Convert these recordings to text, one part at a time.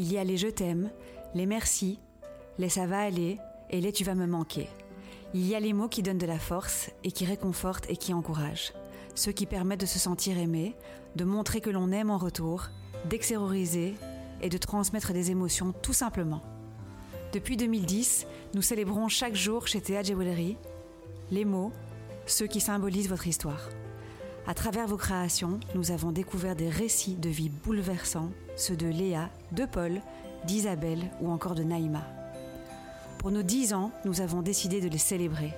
Il y a les je t'aime, les merci, les ça va aller et les tu vas me manquer. Il y a les mots qui donnent de la force et qui réconfortent et qui encouragent. Ceux qui permettent de se sentir aimé, de montrer que l'on aime en retour, d'extérioriser et de transmettre des émotions tout simplement. Depuis 2010, nous célébrons chaque jour chez Théa Jewelry les mots, ceux qui symbolisent votre histoire. À travers vos créations, nous avons découvert des récits de vie bouleversants, ceux de Léa, de Paul, d'Isabelle ou encore de Naïma. Pour nos 10 ans, nous avons décidé de les célébrer.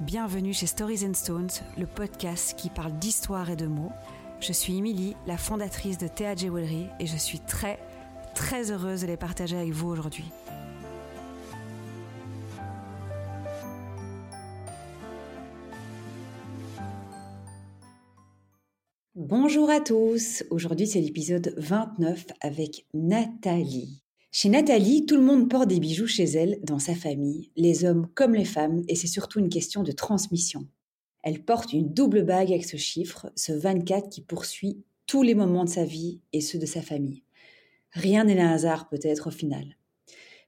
Bienvenue chez Stories and Stones, le podcast qui parle d'histoire et de mots. Je suis Émilie, la fondatrice de Théa Jewelry et je suis très, très heureuse de les partager avec vous aujourd'hui. Bonjour à tous, aujourd'hui c'est l'épisode 29 avec Nathalie. Chez Nathalie, tout le monde porte des bijoux chez elle, dans sa famille, les hommes comme les femmes, et c'est surtout une question de transmission. Elle porte une double bague avec ce chiffre, ce 24 qui poursuit tous les moments de sa vie et ceux de sa famille. Rien n'est un hasard peut-être au final.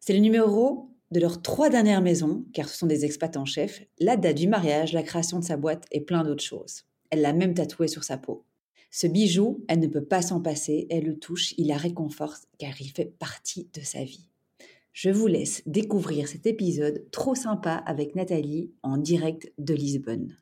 C'est le numéro de leurs trois dernières maisons, car ce sont des expats en chef, la date du mariage, la création de sa boîte et plein d'autres choses. Elle l'a même tatoué sur sa peau. Ce bijou, elle ne peut pas s'en passer, elle le touche, il la réconforte car il fait partie de sa vie. Je vous laisse découvrir cet épisode trop sympa avec Nathalie en direct de Lisbonne.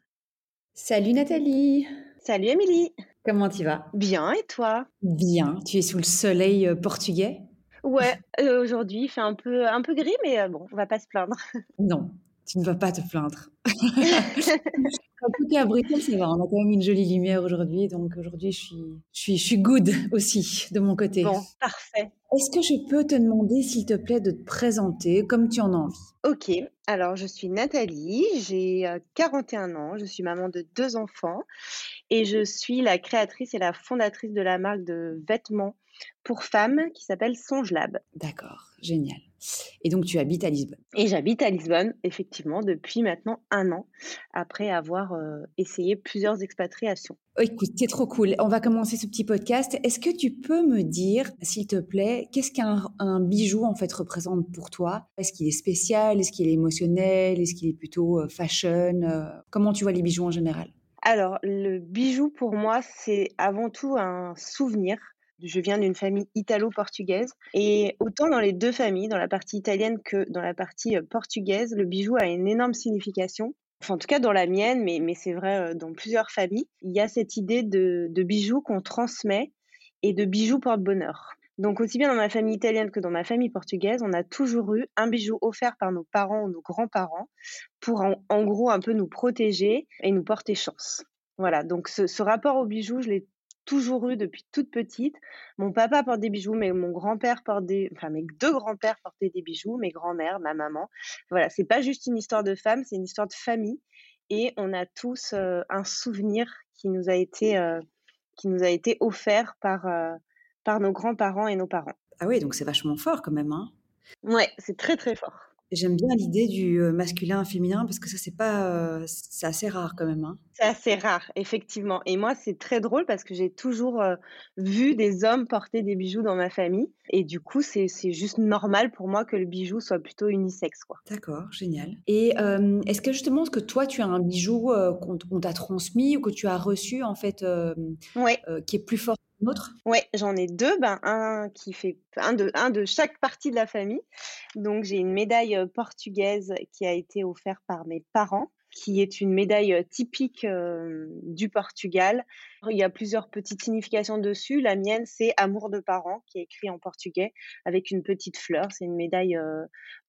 Salut Nathalie. Salut Émilie. Comment tu vas? Bien, et toi? Bien, tu es sous le soleil euh, portugais? Ouais, euh, aujourd'hui il fait un peu, un peu gris, mais euh, bon, on va pas se plaindre. Non, tu ne vas pas te plaindre. en tout cas, à Bruxelles, ça va. On a quand même une jolie lumière aujourd'hui. Donc aujourd'hui, je suis, je, suis, je suis good aussi de mon côté. Bon, parfait. Est-ce que je peux te demander, s'il te plaît, de te présenter comme tu en as envie? Ok, alors je suis Nathalie, j'ai 41 ans, je suis maman de deux enfants et je suis la créatrice et la fondatrice de la marque de vêtements pour femmes qui s'appelle Songe Lab. D'accord, génial. Et donc tu habites à Lisbonne. Et j'habite à Lisbonne, effectivement, depuis maintenant un an, après avoir euh, essayé plusieurs expatriations. Oh, écoute, c'est trop cool. On va commencer ce petit podcast. Est-ce que tu peux me dire, s'il te plaît, qu'est-ce qu'un un bijou en fait représente pour toi? Est-ce qu'il est spécial? Est-ce qu'il est émotionnel? Est-ce qu'il est plutôt euh, fashion? Euh, Comment tu vois les bijoux en général? Alors, le bijou pour moi, c'est avant tout un souvenir je viens d'une famille italo-portugaise. Et autant dans les deux familles, dans la partie italienne que dans la partie euh, portugaise, le bijou a une énorme signification. Enfin, en tout cas dans la mienne, mais, mais c'est vrai euh, dans plusieurs familles, il y a cette idée de, de bijoux qu'on transmet et de bijoux porte-bonheur. Donc aussi bien dans ma famille italienne que dans ma famille portugaise, on a toujours eu un bijou offert par nos parents ou nos grands-parents pour en, gros un peu nous protéger et nous porter chance. Voilà, donc ce, ce rapport au bijou, je l'ai toujours eu depuis toute petite. Mon papa porte des bijoux, mais mon grand-père porte des, enfin mes deux grands-pères portaient des bijoux, mes grands-mères, ma maman. Voilà, c'est pas juste une histoire de femme, c'est une histoire de famille. Et on a tous euh, un souvenir qui nous a été, euh, qui nous a été offert par, euh, par nos grands-parents et nos parents. Ah oui, donc c'est vachement fort quand même. Hein ouais, c'est très très fort. J'aime bien l'idée du masculin féminin parce que ça c'est pas c'est assez rare quand même hein. C'est assez rare effectivement et moi c'est très drôle parce que j'ai toujours vu des hommes porter des bijoux dans ma famille et du coup c'est juste normal pour moi que le bijou soit plutôt unisexe quoi. D'accord, génial. Et est-ce que justement ce que toi tu as un bijou qu'on t'a transmis ou que tu as reçu en fait ouais. qui est plus fort Ouais, j'en ai deux. Ben, un qui fait un de, un de chaque partie de la famille. Donc, j'ai une médaille portugaise qui a été offerte par mes parents qui est une médaille typique du Portugal. Il y a plusieurs petites significations dessus. La mienne, c'est Amour de parents, qui est écrit en portugais, avec une petite fleur. C'est une médaille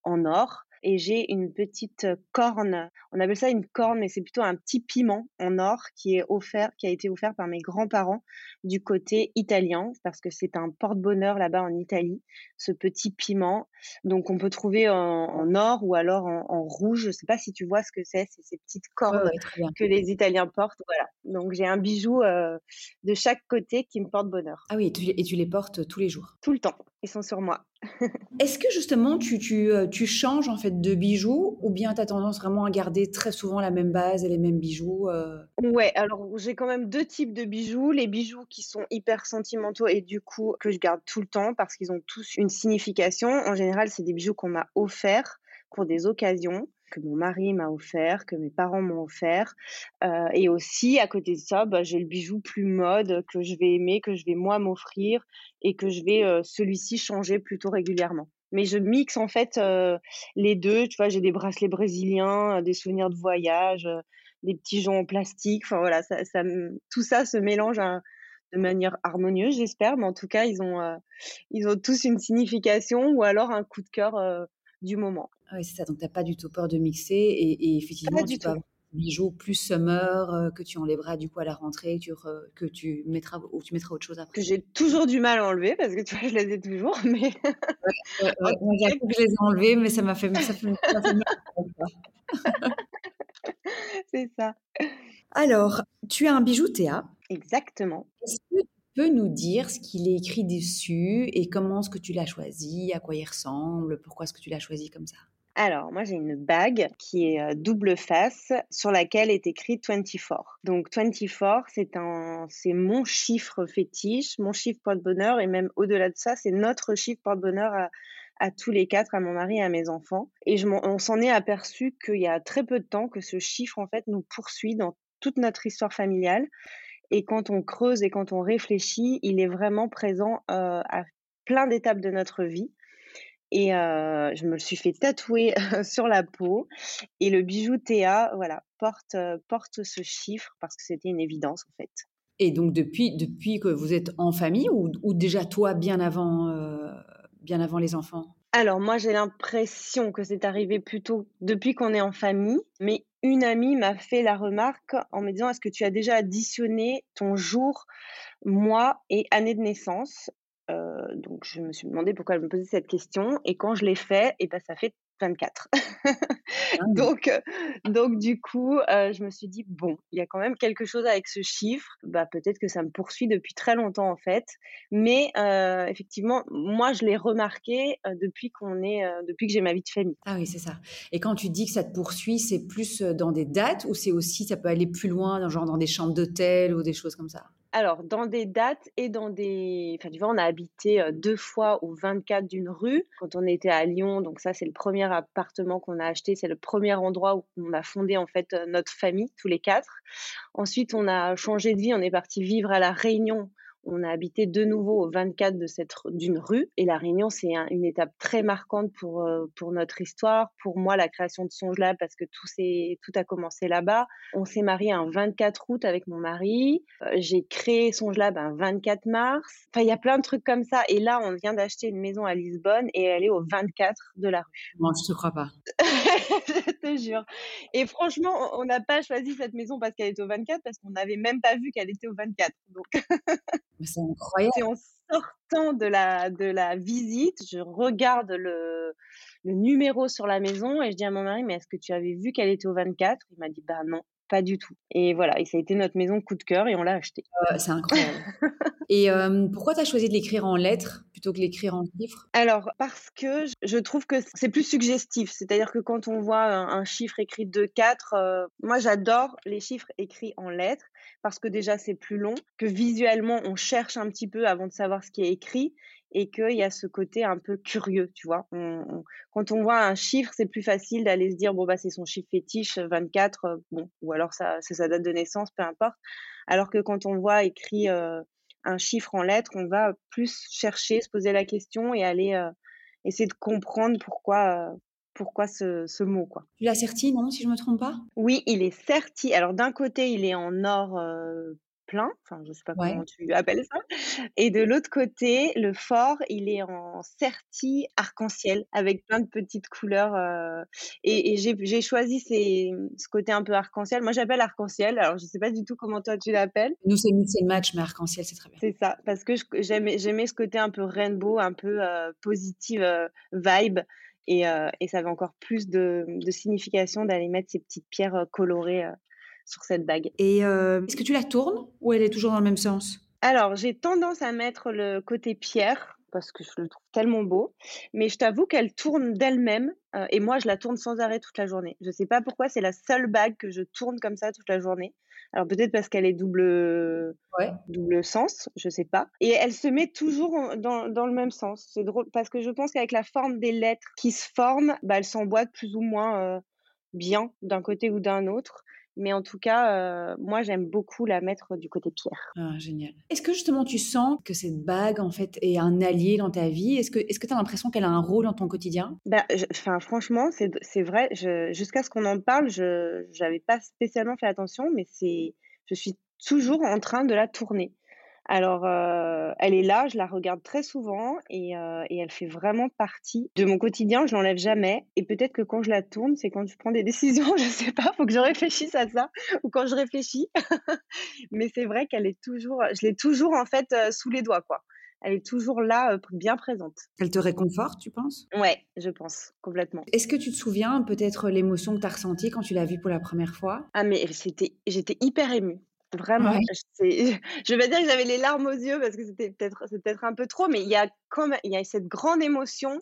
en or et j'ai une petite corne. On appelle ça une corne, mais c'est plutôt un petit piment en or qui est offert, qui a été offert par mes grands-parents du côté italien, parce que c'est un porte-bonheur là-bas en Italie, ce petit piment. Donc on peut trouver en, or ou alors en, rouge. Je sais pas si tu vois ce que c'est, c'est ces petites cornes que les Italiens portent. Voilà. Donc j'ai un bijou de chaque côté qui me porte bonheur. Ah oui, et tu, et tu les portes tous les jours Tout le temps. Ils sont sur moi. Est-ce que justement tu, tu, euh, tu, changes en fait de bijoux ou bien tu as tendance vraiment à garder très souvent la même base et les mêmes bijoux euh? Ouais, alors j'ai quand même deux types de bijoux. Les bijoux qui sont hyper sentimentaux et du coup que je garde tout le temps parce qu'ils ont tous une signification. En général, c'est des bijoux qu'on m'a offerts pour des occasions que mon mari m'a offert, que mes parents m'ont offert. Euh, et aussi, à côté de ça, bah, j'ai le bijou plus mode que je vais aimer, que je vais moi m'offrir et que je vais euh, celui-ci changer plutôt régulièrement. Mais je mixe en fait euh, les deux. Tu vois, j'ai des bracelets brésiliens, des souvenirs de voyage, des petits gens en plastique. Enfin voilà, ça, tout ça se mélange de manière harmonieuse, j'espère. Mais en tout cas, ils ont, ils ont tous une signification ou alors un coup de cœur du moment. Ah oui, c'est ça. Donc, tu n'as pas du tout peur de mixer. Et, effectivement, tu peux avoir des bijoux plus summer euh, que tu enlèveras du coup à la rentrée, tu que tu mettras ou tu mettras autre chose après. Que j'ai toujours du mal à enlever parce que tu vois, je les ai toujours. Mais ouais, ouais, que je les ai enlevés, mais ça m'a fait, ça fait, ça fait c'est ça. Alors, tu as un bijou Théa. Exactement. Est-ce que peux nous dire ce qu'il est écrit dessus et comment est-ce que tu l'as choisi, à quoi il ressemble, pourquoi est-ce que tu l'as choisi comme ça? Alors, moi, j'ai une bague qui est euh, double face sur laquelle est écrit 24. Donc, 24, c'est un, c'est mon chiffre fétiche, mon chiffre porte-bonheur, et même au-delà de ça, c'est notre chiffre porte-bonheur à, à, tous les quatre, à mon mari et à mes enfants. Et je on s'en est aperçu qu'il y a très peu de temps que ce chiffre, en fait, nous poursuit dans toute notre histoire familiale. Et quand on creuse et quand on réfléchit, il est vraiment présent euh, à plein d'étapes de notre vie. Et euh, je me le suis fait tatouer sur la peau. Et le bijou Théa, voilà, porte, euh, porte ce chiffre parce que c'était une évidence en fait. Et donc depuis, depuis que vous êtes en famille ou, déjà toi bien avant, bien avant les enfants? Alors moi j'ai l'impression que c'est arrivé plutôt depuis qu'on est en famille, mais une amie m'a fait la remarque en me disant est-ce que tu as déjà additionné ton jour, mois et année de naissance? Euh, donc je me suis demandé pourquoi elle me posait cette question et quand je l'ai fait, et eh ben ça fait 24. Ah donc, euh, donc, du coup, euh, je me suis dit, bon, il y a quand même quelque chose avec ce chiffre. Bah, peut-être que ça me poursuit depuis très longtemps, en fait. Mais euh, effectivement, moi, je l'ai remarqué depuis, qu'on est, depuis que j'ai ma vie de famille. Ah oui, c'est ça. Et quand tu dis que ça te poursuit, c'est plus dans des dates ou c'est aussi, ça peut aller plus loin, genre dans des chambres d'hôtel ou des choses comme ça? Alors, dans des dates et dans des. Enfin, tu vois, on a habité deux fois au 24 d'une rue quand on était à Lyon. Donc, ça, c'est le premier appartement qu'on a acheté. C'est le premier endroit où on a fondé, en fait, notre famille, tous les quatre. Ensuite, on a changé de vie. On est parti vivre à La Réunion on a habité de nouveau au 24 de cette d'une rue et la Réunion c'est une étape très marquante pour euh, pour notre histoire pour moi la création de Songe Lab parce que tout c'est tout a commencé là-bas. On s'est marié un 24 août avec mon mari. Euh, j'ai créé Songe Lab un 24 mars. Enfin il y a plein de trucs comme ça. Et là on vient d'acheter une maison à Lisbonne et elle est au 24 de la rue. Moi je te crois pas. Je te jure. Et franchement on n'a pas choisi cette maison parce qu'elle était au 24 parce qu'on n'avait même pas vu qu'elle était au 24 donc C'est incroyable. Et en sortant de la, de la visite, je regarde le, le numéro sur la maison et je dis à mon mari, mais est-ce que tu avais vu qu'elle était au 24 Il m'a dit, bah non, pas du tout. Et voilà, et ça a été notre maison coup de cœur et on l'a acheté. c'est incroyable. et pourquoi tu as choisi de l'écrire en lettres plutôt que l'écrire en chiffres? Alors, parce que je trouve que c'est plus suggestif. C'est-à-dire que quand on voit un, chiffre écrit 2, 4, moi j'adore les chiffres écrits en lettres parce que déjà c'est plus long, que visuellement on cherche un petit peu avant de savoir ce qui est écrit et qu'il y a ce côté un peu curieux, tu vois. quand on voit un chiffre, c'est plus facile d'aller se dire, bon, bah, c'est son chiffre fétiche, 24, euh, bon, ou alors ça, c'est sa date de naissance, peu importe. Alors que quand on voit écrit euh, un chiffre en lettres, on va plus chercher, se poser la question et aller euh, essayer de comprendre pourquoi, pourquoi ce, ce, mot. Quoi. Tu l'as serti, non, si je ne me trompe pas? Oui, il est serti. Alors d'un côté, il est en or plein, enfin je sais pas comment tu appelles ça. Et de l'autre côté, le fort, il est en certi arc-en-ciel avec plein de petites couleurs. Euh, et, et j'ai choisi ces, ce côté un peu arc-en-ciel. Moi j'appelle arc-en-ciel. Alors je sais pas du tout comment toi tu l'appelles. Nous c'est le match, mais arc-en-ciel c'est très bien. C'est ça, parce que j'aimais ce côté un peu rainbow, un peu euh, positive euh, vibe. Et, euh, et, ça avait encore plus de, de signification d'aller mettre ces petites pierres colorées sur cette bague. Et euh, est-ce que tu la tournes ou elle est toujours dans le même sens? Alors, j'ai tendance à mettre le côté pierre parce que je le trouve tellement beau. Mais je t'avoue qu'elle tourne d'elle-même euh, et moi, je la tourne sans arrêt toute la journée. Je ne sais pas pourquoi, c'est la seule bague que je tourne comme ça toute la journée. Alors peut-être parce qu'elle est double, double sens, je sais pas. Et elle se met toujours dans, dans le même sens. C'est drôle parce que je pense qu'avec la forme des lettres qui se forment, bah, elle s'emboîte plus ou moins euh, bien d'un côté ou d'un autre. Mais en tout cas, euh, moi, j'aime beaucoup la mettre du côté pierre. Ah, génial. Est-ce que justement tu sens que cette bague, en fait, est un allié dans ta vie? Est-ce que tu est as l'impression qu'elle a un rôle dans ton quotidien? Bah, Franchement, c'est vrai. Jusqu'à ce qu'on en parle, je n'avais pas spécialement fait attention, mais je suis toujours en train de la tourner. Alors, euh, elle est là, je la regarde très souvent et, euh, et, elle fait vraiment partie de mon quotidien. Je l'enlève jamais. Et peut-être que quand je la tourne, c'est quand je prends des décisions. Je sais pas, faut que je réfléchisse à ça ou quand je réfléchis. Mais c'est vrai qu'elle est toujours, je l'ai toujours en fait euh, sous les doigts, quoi. Elle est toujours là, bien présente. Elle te réconforte, tu penses? Ouais, je pense, complètement. Est-ce que tu te souviens peut-être l'émotion que tu as ressentie quand tu l'as vue pour la première fois? Ah, mais j'étais hyper émue. Vraiment, je vais dire que j'avais les larmes aux yeux parce que c'était peut-être peut-être un peu trop, mais il y a quand même il y a cette grande émotion.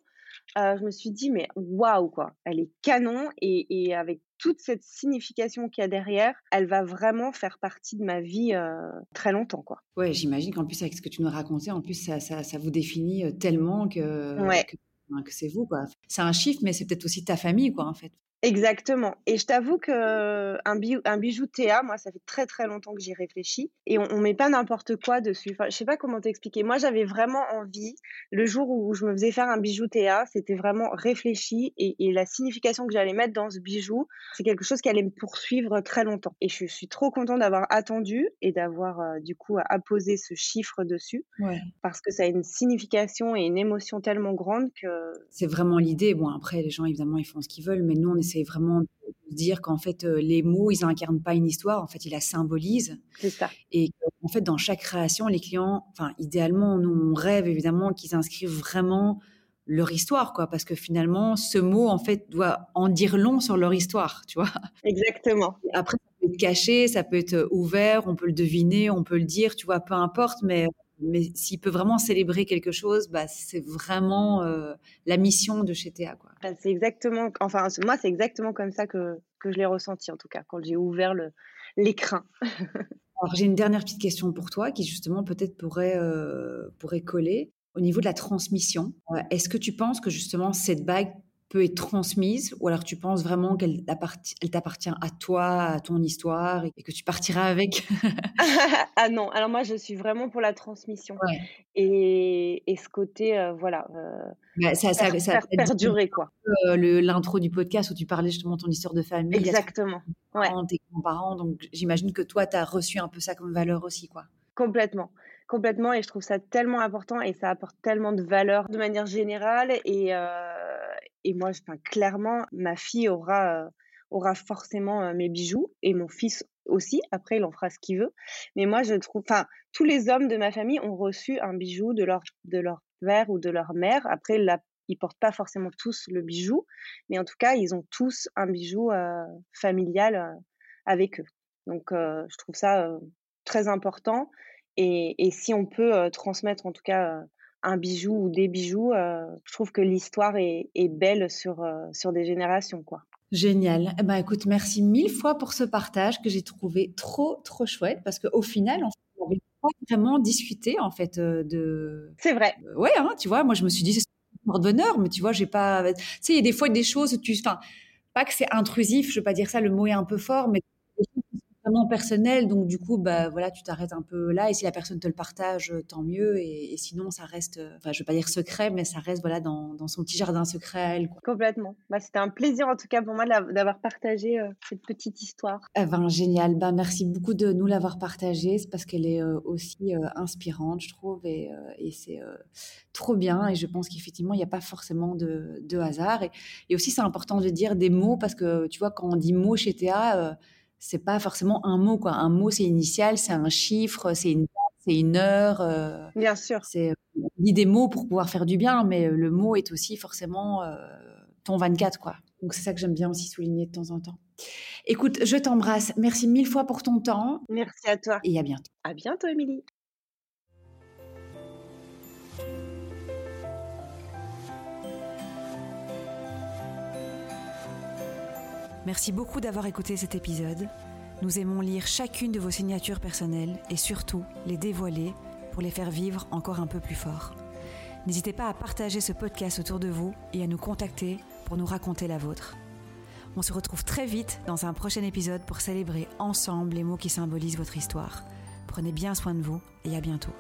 Euh, je me suis dit mais waouh quoi, elle est canon et, et avec toute cette signification qu'il y a derrière, elle va vraiment faire partie de ma vie euh, très longtemps quoi. Ouais, j'imagine qu'en plus avec ce que tu nous racontais, en plus ça, ça, ça vous définit tellement que, ouais. que, que c'est vous quoi. C'est un chiffre, mais c'est peut-être aussi ta famille quoi en fait. Exactement. Et je t'avoue que un bijou, un bijou Théa, moi, ça fait très très longtemps que j'y réfléchis. Et on, on met pas n'importe quoi dessus. Enfin, je sais pas comment t'expliquer. Moi, j'avais vraiment envie, le jour où je me faisais faire un bijou Théa, c'était vraiment réfléchi. Et, et la signification que j'allais mettre dans ce bijou, c'est quelque chose qui allait me poursuivre très longtemps. Et je suis trop contente d'avoir attendu et d'avoir euh, du coup apposé ce chiffre dessus. Ouais. Parce que ça a une signification et une émotion tellement grande que. C'est vraiment l'idée. Bon, après, les gens, évidemment, ils font ce qu'ils veulent, mais nous, on est c'est vraiment dire qu'en fait, euh, les mots, ils n'incarnent pas une histoire, en fait, ils la symbolisent. C'est ça. Et en fait, dans chaque création, les clients, enfin, idéalement, nous, on rêve évidemment qu'ils inscrivent vraiment leur histoire, quoi, parce que finalement, ce mot, en fait, doit en dire long sur leur histoire, tu vois. Exactement. Et après, ça peut être caché, ça peut être ouvert, on peut le deviner, on peut le dire, tu vois, peu importe, mais mais s'il peut vraiment célébrer quelque chose, bah, c'est vraiment euh, la mission de chez Théa. Quoi. Bah, c'est exactement, enfin, moi, c'est exactement comme ça que, que je l'ai ressenti, en tout cas, quand j'ai ouvert l'écran. Alors, j'ai une dernière petite question pour toi qui, justement, peut-être pourrait, euh, pourrait coller. Au niveau de la transmission, euh, est-ce que tu penses que, justement, cette bague peut être transmise ou alors tu penses vraiment qu'elle t'appartient à toi, à ton histoire et que tu partiras avec Ah non, alors moi je suis vraiment pour la transmission et, et, ce côté, euh, voilà, euh, bah, ça, ça, faire, ça, perdurer quoi. Euh, l'intro du podcast où tu parlais justement de ton histoire de famille. Exactement. Ouais. Tes grands-parents, donc j'imagine que toi tu as reçu un peu ça comme valeur aussi quoi. Complètement complètement et je trouve ça tellement important et ça apporte tellement de valeur de manière générale et, euh, et moi enfin, clairement ma fille aura aura forcément mes bijoux et mon fils aussi. Après il en fera ce qu'il veut. Mais moi je trouve enfin tous les hommes de ma famille ont reçu un bijou de leur de leur père ou de leur mère. Après la ils portent pas forcément tous le bijou mais en tout cas ils ont tous un bijou familial avec eux. Donc je trouve ça très important et, si on peut transmettre en tout cas un bijou ou des bijoux, euh, je trouve que l'histoire est, belle sur, sur des générations. quoi. Génial. Eh ben, écoute, merci mille fois pour ce partage que j'ai trouvé trop, trop chouette parce qu'au final, on n'avait pas vraiment discuté en fait de. C'est vrai. ouais, hein, tu vois, moi je me suis dit c'est un bonheur, mais tu vois, j'ai pas. Tu sais, il y a des fois des choses, tu. Enfin, pas que c'est intrusif, je veux pas dire ça, le mot est un peu fort, mais personnel, donc du coup, bah voilà, tu t'arrêtes un peu là. Et si la personne te le partage, euh, tant mieux. Et, sinon, ça reste, euh, enfin, je vais pas dire secret, mais ça reste voilà dans, dans son petit jardin secret à elle. Complètement. Bah, c'était un plaisir en tout cas pour moi d'avoir partagé euh, cette petite histoire. Eh ben, génial. Bah, merci beaucoup de nous l'avoir partagée. C'est parce qu'elle est aussi inspirante, je trouve, et, et c'est trop bien. Et je pense qu'effectivement, il n'y a pas forcément de, de hasard. Et, et aussi, c'est important de dire des mots parce que tu vois, quand on dit mots chez Théa, c'est pas forcément un mot quoi. Un mot c'est initial, c'est un chiffre, c'est une c'est une heure. Euh, bien sûr. C'est on dit des mots pour pouvoir faire du bien, mais le mot est aussi forcément euh, ton 24 quoi. Donc c'est ça que j'aime bien aussi souligner de temps en temps. Écoute, je t'embrasse. Merci mille fois pour ton temps. Merci à toi. Et à bientôt. À bientôt, Émilie. Merci beaucoup d'avoir écouté cet épisode. Nous aimons lire chacune de vos signatures personnelles et surtout les dévoiler pour les faire vivre encore un peu plus fort. N'hésitez pas à partager ce podcast autour de vous et à nous contacter pour nous raconter la vôtre. On se retrouve très vite dans un prochain épisode pour célébrer ensemble les mots qui symbolisent votre histoire. Prenez bien soin de vous et à bientôt.